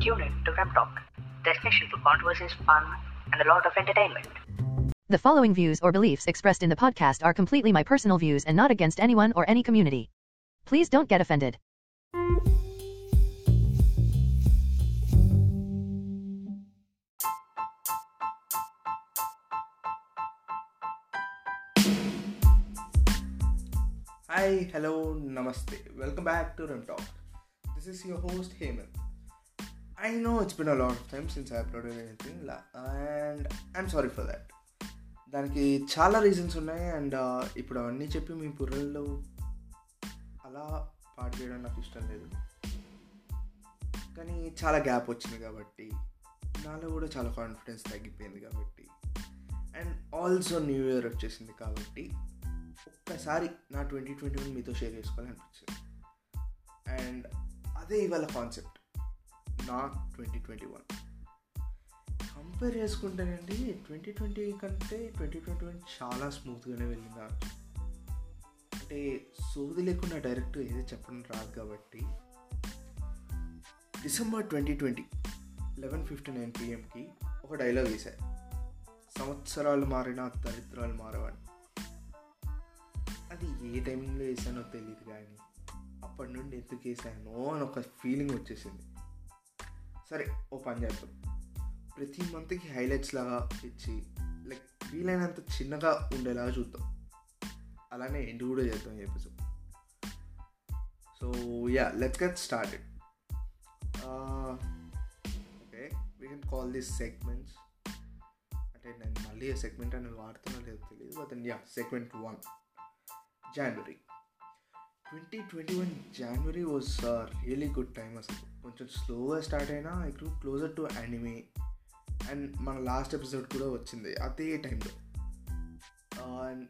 Tune in to Rep Talk, destination for conversations, fun, and a lot of entertainment. The following views or beliefs expressed in the podcast are completely my personal views and not against anyone or any community. Please don't get offended. Hi, hello, namaste. Welcome back to Rim Talk. This is your host Hemant. I know it's been a long time since I uploaded anything, and I'm sorry for that. దానికి చాలా reasons ఉన్నాయి and uh, ఇప్పుడు అవన్నీ చెప్పి మీ బుర్రల్లో అలా పాట చేయడం నాకు ఇష్టం లేదు. కానీ చాలా గ్యాప్ వచ్చింది కాబట్టి నాలో కూడా చాలా కాన్ఫిడెన్స్ తగ్గిపోయింది కాబట్టి. అండ్ ఆల్సో న్యూ ఇయర్ వచ్చేసింది కాబట్టి ఒక్కసారి నా ట్వంటీ ట్వంటీ వన్ మీతో షేర్ చేసుకోవాలనిపించింది. అండ్ అదే ఇవాళ కాన్సెప్ట్ నా ట్వంటీ ట్వంటీ వన్. కంపేర్ చేసుకుంటేనండి ట్వంటీ ట్వంటీ కంటే ట్వంటీ ట్వంటీ వన్ చాలా స్మూత్గానే వెళ్ళింది అంటే సోది లేకుండా డైరెక్ట్ ఏదో చెప్పడం రాదు కాబట్టి December twenty twenty eleven fifty nine పిఎంకి ఒక డైలాగ్ వేశారు సంవత్సరాలు మారినా దరిద్రాలు మారవని. అది ఏ టైంలో వేసానో తెలియదు కానీ అప్పటి నుండి ఎందుకు వేసానో అని ఒక ఫీలింగ్ వచ్చేసింది. సరే ఓ పని చేద్దాం. ప్రతి మంత్కి హైలైట్స్ లాగా ఇచ్చి లైక్ వీలైనంత చిన్నగా ఉండేలాగా చూద్దాం. అలానే ఎండ్ కూడా చేద్దాం ఈ episode so ya let's get started okay we can call this segments అంటే నేను మళ్ళీ సెగ్మెంట్ అని వాడుతున్నా లేదో తెలియదు but ya segment one January twenty twenty one January was really good time అసలు. కొంచెం స్లోగా స్టార్ట్ అయినా ఇప్పుడు క్లోజర్ టు యానిమే అండ్ మన లాస్ట్ ఎపిసోడ్ కూడా వచ్చింది. అదే టైంలో అండ్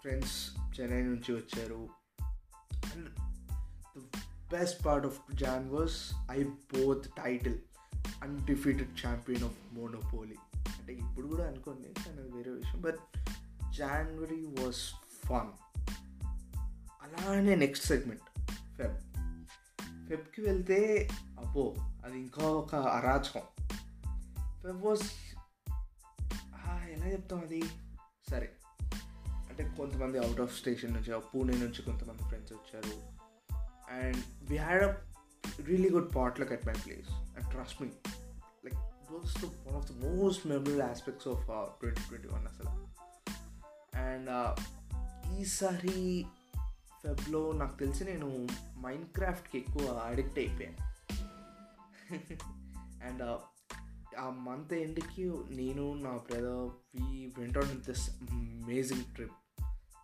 ఫ్రెండ్స్ చెన్నై నుంచి వచ్చారు. And the best part of Jan was I both title undefeated champion of Monopoly అంటే ఇప్పుడు కూడా అనుకోండి కానీ అది వేరే విషయం. బట్ జాన్వరి వాస్ ఫన్ అలానే నెక్స్ట్ సెగ్మెంట్ ఫెబ్ ఫెబ్కి వెళ్తే అబ్బో అది ఇంకా ఒక అరాచకం ఫెబ్ వాజ్ ఎలా చెప్తాం అది సరే అంటే కొంతమంది అవుట్ ఆఫ్ స్టేషన్ నుంచి పూణే నుంచి కొంతమంది ఫ్రెండ్స్ వచ్చారు and we had a really good potluck at my place and trust me like those the one of the most memorable aspects of twenty twenty one అసలు అండ్ ఈసారి ఫెబ్లో నాకు తెలిసి నేను మైండ్ క్రాఫ్ట్కి ఎక్కువ అడిక్ట్ అయిపోయాను. అండ్ uh, ఆ month ఎండ్కి నేను నా brother we went on this amazing trip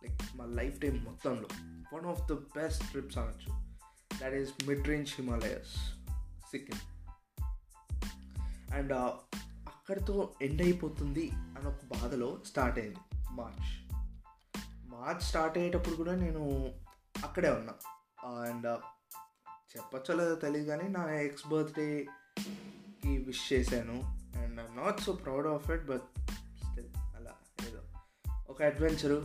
like మా లైఫ్ టైం మొత్తంలో. One of the best trips అనొచ్చు. That is mid range Himalayas Sikkim and అక్కడితో ఎండ్ అయిపోతుంది అని ఒక బాధలో స్టార్ట్ అయింది. మార్చ్ మార్చ్ స్టార్ట్ అయ్యేటప్పుడు కూడా నేను అక్కడే ఉన్నా. అండ్ uh, చెప్పచ్చో లేదో తెలియదు కానీ నా ఎక్స్ బర్త్డేకి విష్ చేశాను. And I'm not so proud of it but still అలా ఏదో ఒక అడ్వెంచరు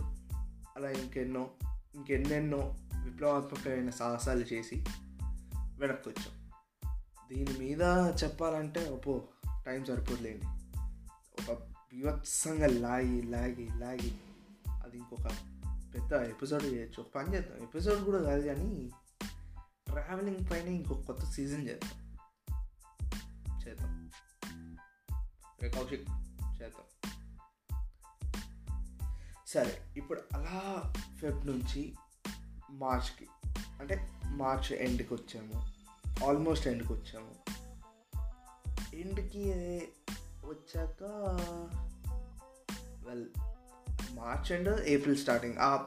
అలా ఇంకెన్నో ఇంకెన్నెన్నో విప్లవాత్మకమైన సాహసాలు చేసి వెనక్కి వచ్చాం దీని మీద చెప్పాలంటే ఒప్పో టైం సరిపోలేండి ఒక బీభత్సంగా లాగి లాగి లాగి అది ఇంకొక పెద్ద ఎపిసోడ్ చేయొచ్చు ఒక పని చేద్దాం ఎపిసోడ్ కూడా కాదు కానీ ట్రావెలింగ్ పైన ఇంకొక కొత్త సీజన్ చేద్దాం. చేద్దాం. రే కౌశిక్? చేద్దాం. సరే ఇప్పుడు అలా ఫెబ్ నుంచి మార్చ్కి అంటే మార్చ్ ఎండ్కి వచ్చాము. ఆల్మోస్ట్ ఎండ్కి వచ్చాము. ఎండ్కి వచ్చాక well March and April starting. ఆ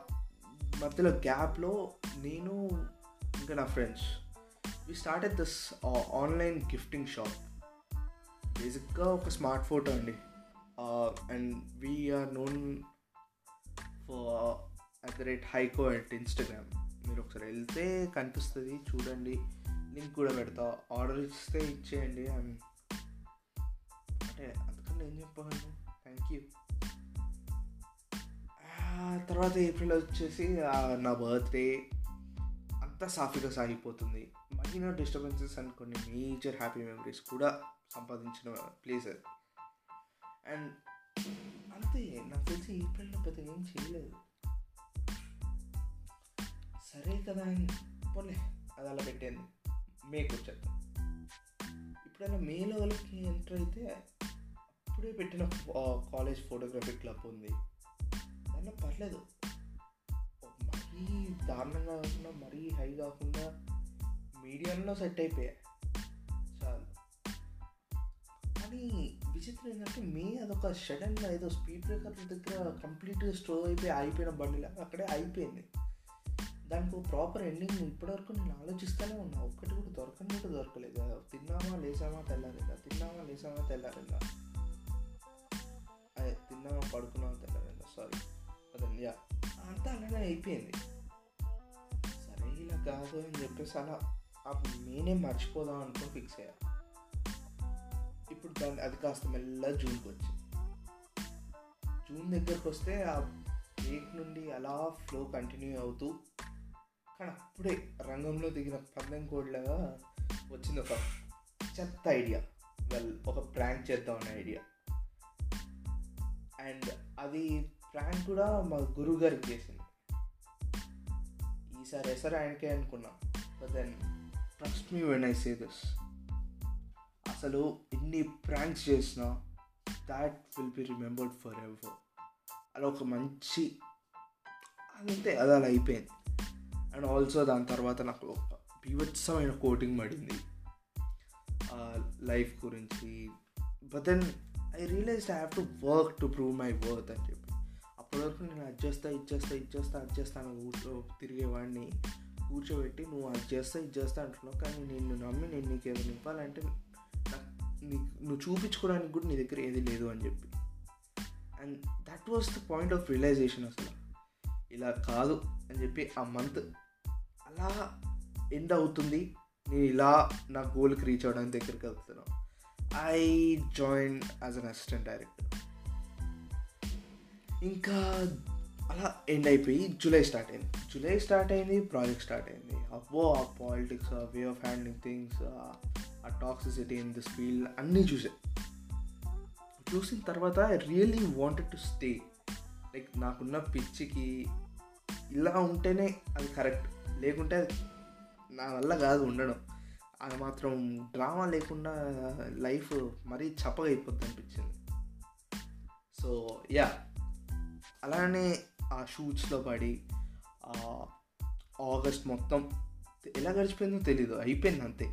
మధ్యలో గ్యాప్లో నేను ఇంకా నా friends we start at this online gifting shop బేసిక్గా ఒక స్మార్ట్ ఫోటో అండి. And we're known for at the rate haiko at Instagram మీరు ఒకసారి వెళ్తే కనిపిస్తుంది చూడండి. లింక్ కూడా పెడతా. ఆర్డర్ ఇస్తే ఇచ్చేయండి. అండ్ అంటే అందుకని ఏం చెప్పగలను థ్యాంక్ యూ తర్వాత ఏప్రిల్ వచ్చేసి నా బర్త్డే అంత అంతా సాఫీగా సాగిపోతుంది. మైనర్ డిస్టర్బెన్సెస్ అండ్ కొన్ని మేజర్ హ్యాపీ మెమరీస్ కూడా సంపాదించిన ప్లేస్ అది. అండ్ అంతే నాకు తెలిసి ఏప్రిల్లో పెద్ద ఏం చేయలేదు. సరే కదా అని పోలే అది అలా పెట్టేది మేకు వచ్చేది ఇప్పుడైనా మేలో వాళ్ళకి ఎంటర్ అయితే అప్పుడే పెట్టిన కాలేజ్ ఫోటోగ్రఫీ క్లబ్ ఉంది. దానిలో మరీ దారుణంగా కాకుండా మరీ హై కాకుండా మీడియంలో సెట్ అయిపోయాయి చాలు. కానీ విచిత్రం ఏంటంటే మే అదొక సడన్గా ఏదో స్పీడ్ బ్రేకర్ దగ్గర కంప్లీట్గా స్టో అయిపోయి అయిపోయిన బండిలాగా అక్కడే అయిపోయింది దానికి ఒక ప్రాపర్ ఎండింగ్ ఇప్పటివరకు నేను ఆలోచిస్తూనే ఉన్నా. ఒక్కటి కూడా దొరకని కూడా దొరకలేదు. తిన్నామా లేసామా తెల్లారిందా? తిన్నామా లేసామా తెల్లారిందా? అదే తిన్నామా పడుకున్నామా తెల్లారిందా? Sorry ya. అంతా అలానే అయిపోయింది. సరే ఇలా కాదు అని చెప్పేసి అలా నేనే మర్చిపోదాం అనుకో ఫిక్స్ అయ్యా. ఇప్పుడు దాన్ని అది కాస్త మెల్ల జూన్కి వచ్చింది. జూన్ దగ్గరకు వస్తే ఆ బ్రేక్ నుండి అలా ఫ్లో కంటిన్యూ అవుతూ కానీ అప్పుడే రంగంలో దిగిన పందెం కోడ్లాగా వచ్చింది ఒక చెత్త ఐడియా వెల్ ఒక ప్రాంక్ చేద్దాం అనే ఐడియా అండ్ అది ప్రాంక్ కూడా మా గురువు గారికి చేసింది. ఈసారి ఎసరు ఆయనకే అనుకున్నా. But then trust me when I say this అసలు ఎన్ని ప్రాంక్స్ చేసినా that will be remembered forever అలా ఒక మంచి అదంతే అది అలా అయిపోయింది. అండ్ ఆల్సో దాని తర్వాత నాకు ఒక బీభత్సమైన కోటింగ్ పడింది. లైఫ్ గురించి. But then I realize I have to work to prove my worth అని చెప్పి. అప్పటి వరకు నేను అది చేస్తా ఇది చేస్తా ఇది చేస్తా అది చేస్తాను ఊర్లో తిరిగేవాడిని కూర్చోబెట్టి నువ్వు అది చేస్తా ఇది చేస్తా అంటున్నావు. కానీ నిన్ను నమ్మి నేను నీకు ఏదో నింపాలంటే నాకు నీకు నువ్వు చూపించుకోవడానికి కూడా నీ దగ్గర ఏది లేదు అని చెప్పి. And that was the point of realization అసలు. ఇలా కాదు అని చెప్పి ఆ మంత్ అలా ఎండ్ అవుతుంది. నేను ఇలా నా గోల్కి రీచ్ అవ్వడానికి దగ్గరికి వెళ్తున్నాను. I join as an assistant director ఇంకా అలా ఎండ్ అయిపోయి జూలై స్టార్ట్ అయింది. జూలై స్టార్ట్ అయింది ప్రాజెక్ట్ స్టార్ట్ అయింది. అబ్బో ఆ పాలిటిక్స్ ఆ వే ఆఫ్ హ్యాండ్లింగ్ థింగ్స్ ఆ టాక్సిసిటీ ఇన్ దిస్ ఫీల్డ్ అన్నీ చూసే. చూసిన తర్వాత I really wanted to stay like నాకున్న పిచ్చికి ఇలా ఉంటేనే అది కరెక్ట్ లేకుంటే నా వల్ల కాదు ఉండడం. అది మాత్రం డ్రామా లేకుండా లైఫ్ మరీ చప్పగా అయిపోద్ది అనిపించింది. సో యా అలానే ఆ షూట్స్లో పడి ఆగస్ట్ మొత్తం ఎలా గడిచిపోయిందో తెలీదు అయిపోయింది అంతే.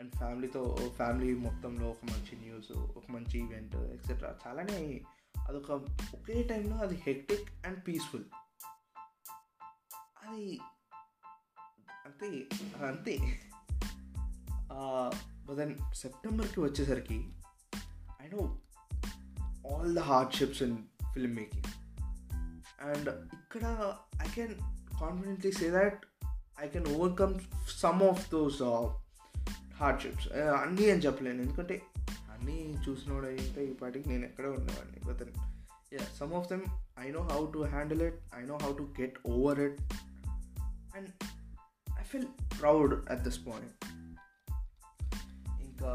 అండ్ ఫ్యామిలీతో ఫ్యామిలీ మొత్తంలో ఒక మంచి న్యూస్ ఒక మంచి ఈవెంట్ ఎక్సెట్రా చాలానే అదొక ఒకే టైంలో అది హెక్టిక్ అండ్ పీస్ఫుల్ అది అంతే అంతే. దెన్ సెప్టెంబర్కి వచ్చేసరికి I know all the hardships and film making and ఇక్కడ I can confidently say that I can overcome some of those hardships అన్నీ అని చెప్పలేను. ఎందుకంటే అన్నీ చూసినోడు అయితే ఈ పాటికి నేను ఎక్కడే ఉండేవాడిని. గత ya some of them I know how to handle it I know how to get over it and I feel proud at this point ఇంకా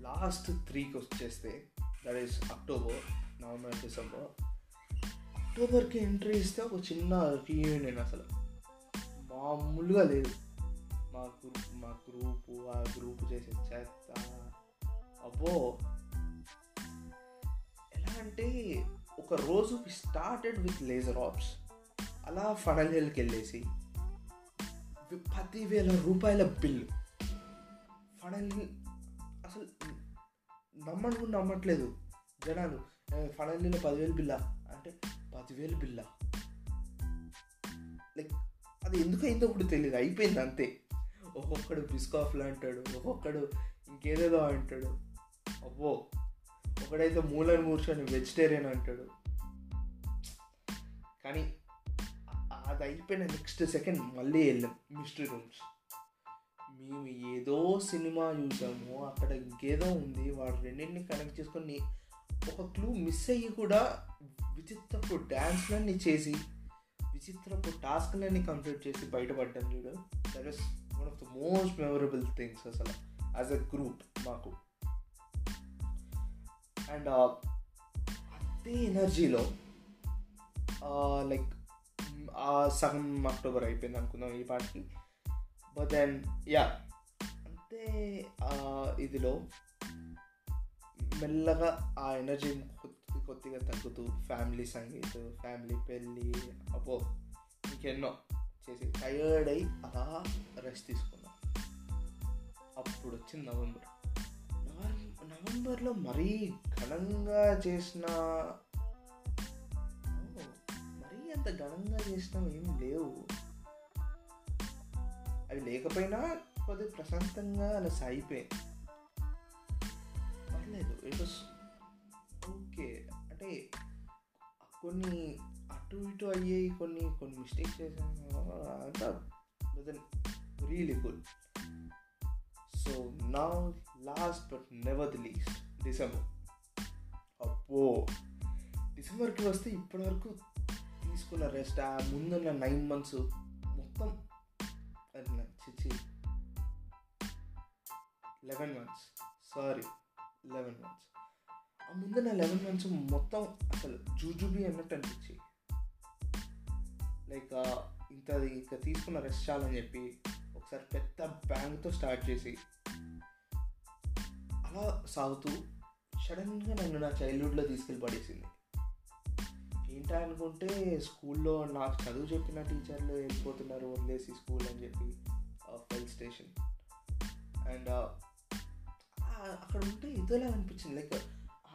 లాస్ట్ త్రీకి వచ్చేస్తే that is October November December అక్టోబర్కి entry ఇస్తే ఒక చిన్న reunion అసలు. మామూలుగా లేదు. మా గ్రూప్ మా గ్రూపు ఆ గ్రూప్ చేసే చెత్త. అబ్బో. ఎలా అంటే ఒక రోజు స్టార్టెడ్ విత్ లేజర్ ఆప్స్ అలా ఫనల్ హెల్కి వెళ్ళేసి పదివేల రూపాయల బిల్ ఫనల్ అసలు నమ్మను కూడా నమ్మట్లేదు జనాలు. ఫనల్ పదివేలు బిల్ల? అంటే పదివేలు బిల్ల? లైక్ అది ఎందుకు అయిందో కూడా తెలియదు అయిపోయింది అంతే. ఒక్కొక్కడు బిస్కాఫ్లు అంటాడు ఒక్కొక్కడు ఇంకేదేదో అంటాడు. అబ్బో ఒకడైతే మూలని మూర్చొని వెజిటేరియన్ అంటాడు. కానీ అది అయిపోయిన నెక్స్ట్ సెకండ్ మళ్ళీ వెళ్ళాం మిస్టరీ రూమ్స్. మేము ఏదో సినిమా చూసాము అక్కడ ఇంకేదో ఉంది వాడు రెండింటిని కనెక్ట్ చేసుకొని ఒక క్లూ మిస్ అయ్యి కూడా విచిత్రపు డ్యాన్స్లన్నీ చేసి విచిత్రపు టాస్క్లన్నీ కంప్లీట్ చేసి బయటపడ్డాం చూడు. That is one of the most memorable things అసలు యాజ్ అ గ్రూప్ మాకు. అండ్ uh, అదే ఎనర్జీలో లైక్ uh, ఆ సగం అక్టోబర్ అయిపోయింది అనుకుందాం ఈ పాటికి. బట్ దెన్ యా అంతే uh, ఇదిలో మెల్లగా ఆ ఎనర్జీ కొద్ది కొద్దిగా తగ్గుతూ ఫ్యామిలీ సంగీత్ ఫ్యామిలీ పెళ్ళి అపో ఇంకెన్నో చేసి టయర్డ్ అయి అలా రెస్ట్ తీసుకున్నాం. అప్పుడు వచ్చింది నవంబర్. నవంబర్ నవంబర్లో మరీ ఘనంగా చేసిన మరీ అంత ఘనంగా చేసినా ఏం లేవు. అవి లేకపోయినా కొద్దిగా ప్రశాంతంగా అలా సాగిపోయింది లేదు. ఇట్ వాస్ ఓకే అంటే కొన్ని అటు ఇటు అయ్యాయి కొన్ని కొన్ని మిస్టేక్స్ చేసాను అంతా రియలీ గుడ్ సో నా last but never the least December అబ్బో! డిసెంబర్కి వస్తే ఇప్పటివరకు తీసుకున్న రెస్ట్ ఆ ముందున్న నైన్ మంత్స్ మొత్తం అది చిచ్చి. Eleven months sorry eleven months. ఆ నా లెవెన్ మంత్స్ మొత్తం అసలు జూజుబి అన్నట్టు అనిపించి. లైక్ ఇంత ఇంత తీసుకున్న రెస్ట్ చాలని చెప్పి ఒకసారి పెద్ద బ్యాంగ్తో స్టార్ట్ చేసి అలా సాగుతూ సడన్గా నన్ను నా చైల్డ్హుడ్లో తీసుకెళ్ళి పడేసింది. ఏంటా అనుకుంటే స్కూల్లో నాకు చదువు చెప్పిన టీచర్లు వెళ్ళిపోతున్నారు వదిలేసి స్కూల్ అని చెప్పి ఫైల్ స్టేషన్ అండ్ అక్కడ ఉంటే ఇదోలా అనిపించింది. లైక్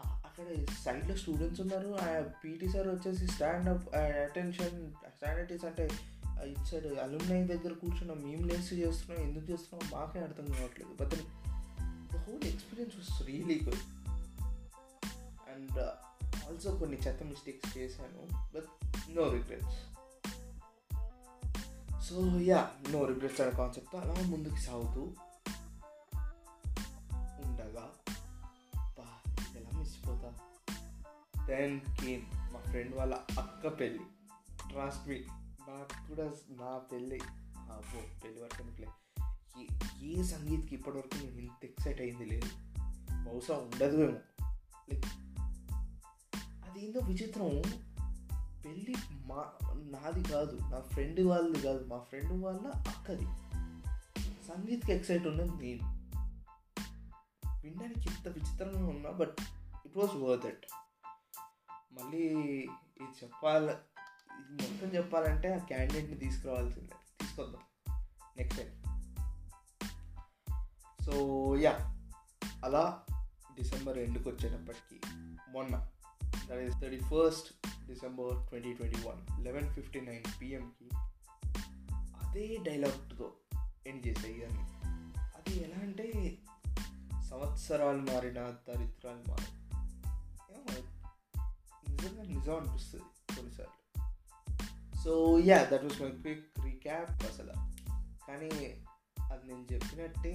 అక్కడ సైడ్లో స్టూడెంట్స్ ఉన్నారు. పీటీ సార్ వచ్చేసి స్టాండ్ అప్ అటెన్షన్ స్టాండర్టీస్ అంటే ఇటు సైడ్ అలుమ్నై దగ్గర కూర్చున్నాం. మేము లేసి చేస్తున్నాం. ఎందుకు చేస్తున్నాం? మాకే అర్థం కావట్లేదు. But the whole experience was really good and also కొన్ని చెత్త మిస్టేక్స్ చేశాను. But no regrets so ya no regrets అనే కాన్సెప్ట్ అలా ముందుకు సాగుతూ దెన్ కేమ్ మా ఫ్రెండ్ వాళ్ళ అక్క పెళ్ళి. ట్రాస్ట్ మీ నాకు కూడా నా పెళ్ళి అబ్బో పెళ్ళి వరకు ఎందుకులే ఏ ఏ సంగీత్కి ఇప్పటివరకు నేను ఇంత ఎక్సైట్ అయింది లేదు. బహుశా ఉండదు ఏమో. లైక్ అదేందో విచిత్రం. పెళ్ళి మా నాది కాదు నా ఫ్రెండ్ వాళ్ళది కాదు మా ఫ్రెండ్ వాళ్ళ అక్కది. సంగీత్కి ఎక్సైట్ ఉన్నది నేను. వినడానికి ఇంత విచిత్రంగా ఉన్నా but it was worth it మళ్ళీ ఇది చెప్పాలి ఇది మొత్తం చెప్పాలంటే ఆ క్యాండిడేట్ని తీసుకురావాల్సిందే. తీసుకొద్దాం. నెక్స్ట్ టైం సో యా అలా డిసెంబర్ ఎండుకు వచ్చేటప్పటికి మొన్న that is thirty first December twenty twenty one eleven fifty nine పిఎంకి అదే డైలాగ్తో ఎండ్ చేసే ఇయర్ని అది ఎలా అంటే సంవత్సరాలు మారిన దరిద్రాలు మారిన. నిజంగా నిజం అనిపిస్తుంది కొన్నిసార్లు so ya that was my quick recap అసలు కానీ అది నేను చెప్పినట్టే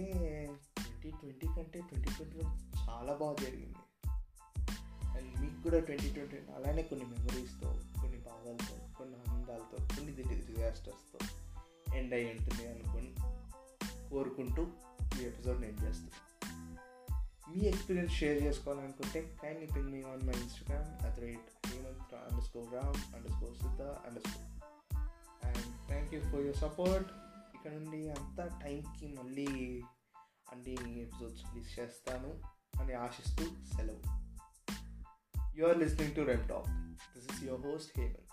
ట్వంటీ ట్వంటీ కంటే ట్వంటీ ట్వంటీలో చాలా బాగా జరిగింది. అండ్ మీకు కూడా ట్వంటీ ట్వంటీ అలానే కొన్ని మెమరీస్తో కొన్ని బాధలతో కొన్ని ఆనందాలతో కొన్ని డిజాస్టర్స్తో ఎండ్ అయ్యి ఉంటుంది అనుకుని కోరుకుంటూ ఈ ఎపిసోడ్ నేను చేస్తాను మీ ఎక్స్పీరియన్స్ షేర్ చేసుకోవాలనుకుంటే kindly ping me on my Instagram at rate Hemanth underscore Ram underscore Siddha underscore and thank you for your support ఇక్కడ నుండి అంతా టైంకి మళ్ళీ అన్ని ఎపిసోడ్స్ రిలీజ్ చేస్తాను అని ఆశిస్తూ సెలవు. You are listening to Rem talk this is your host Hemanth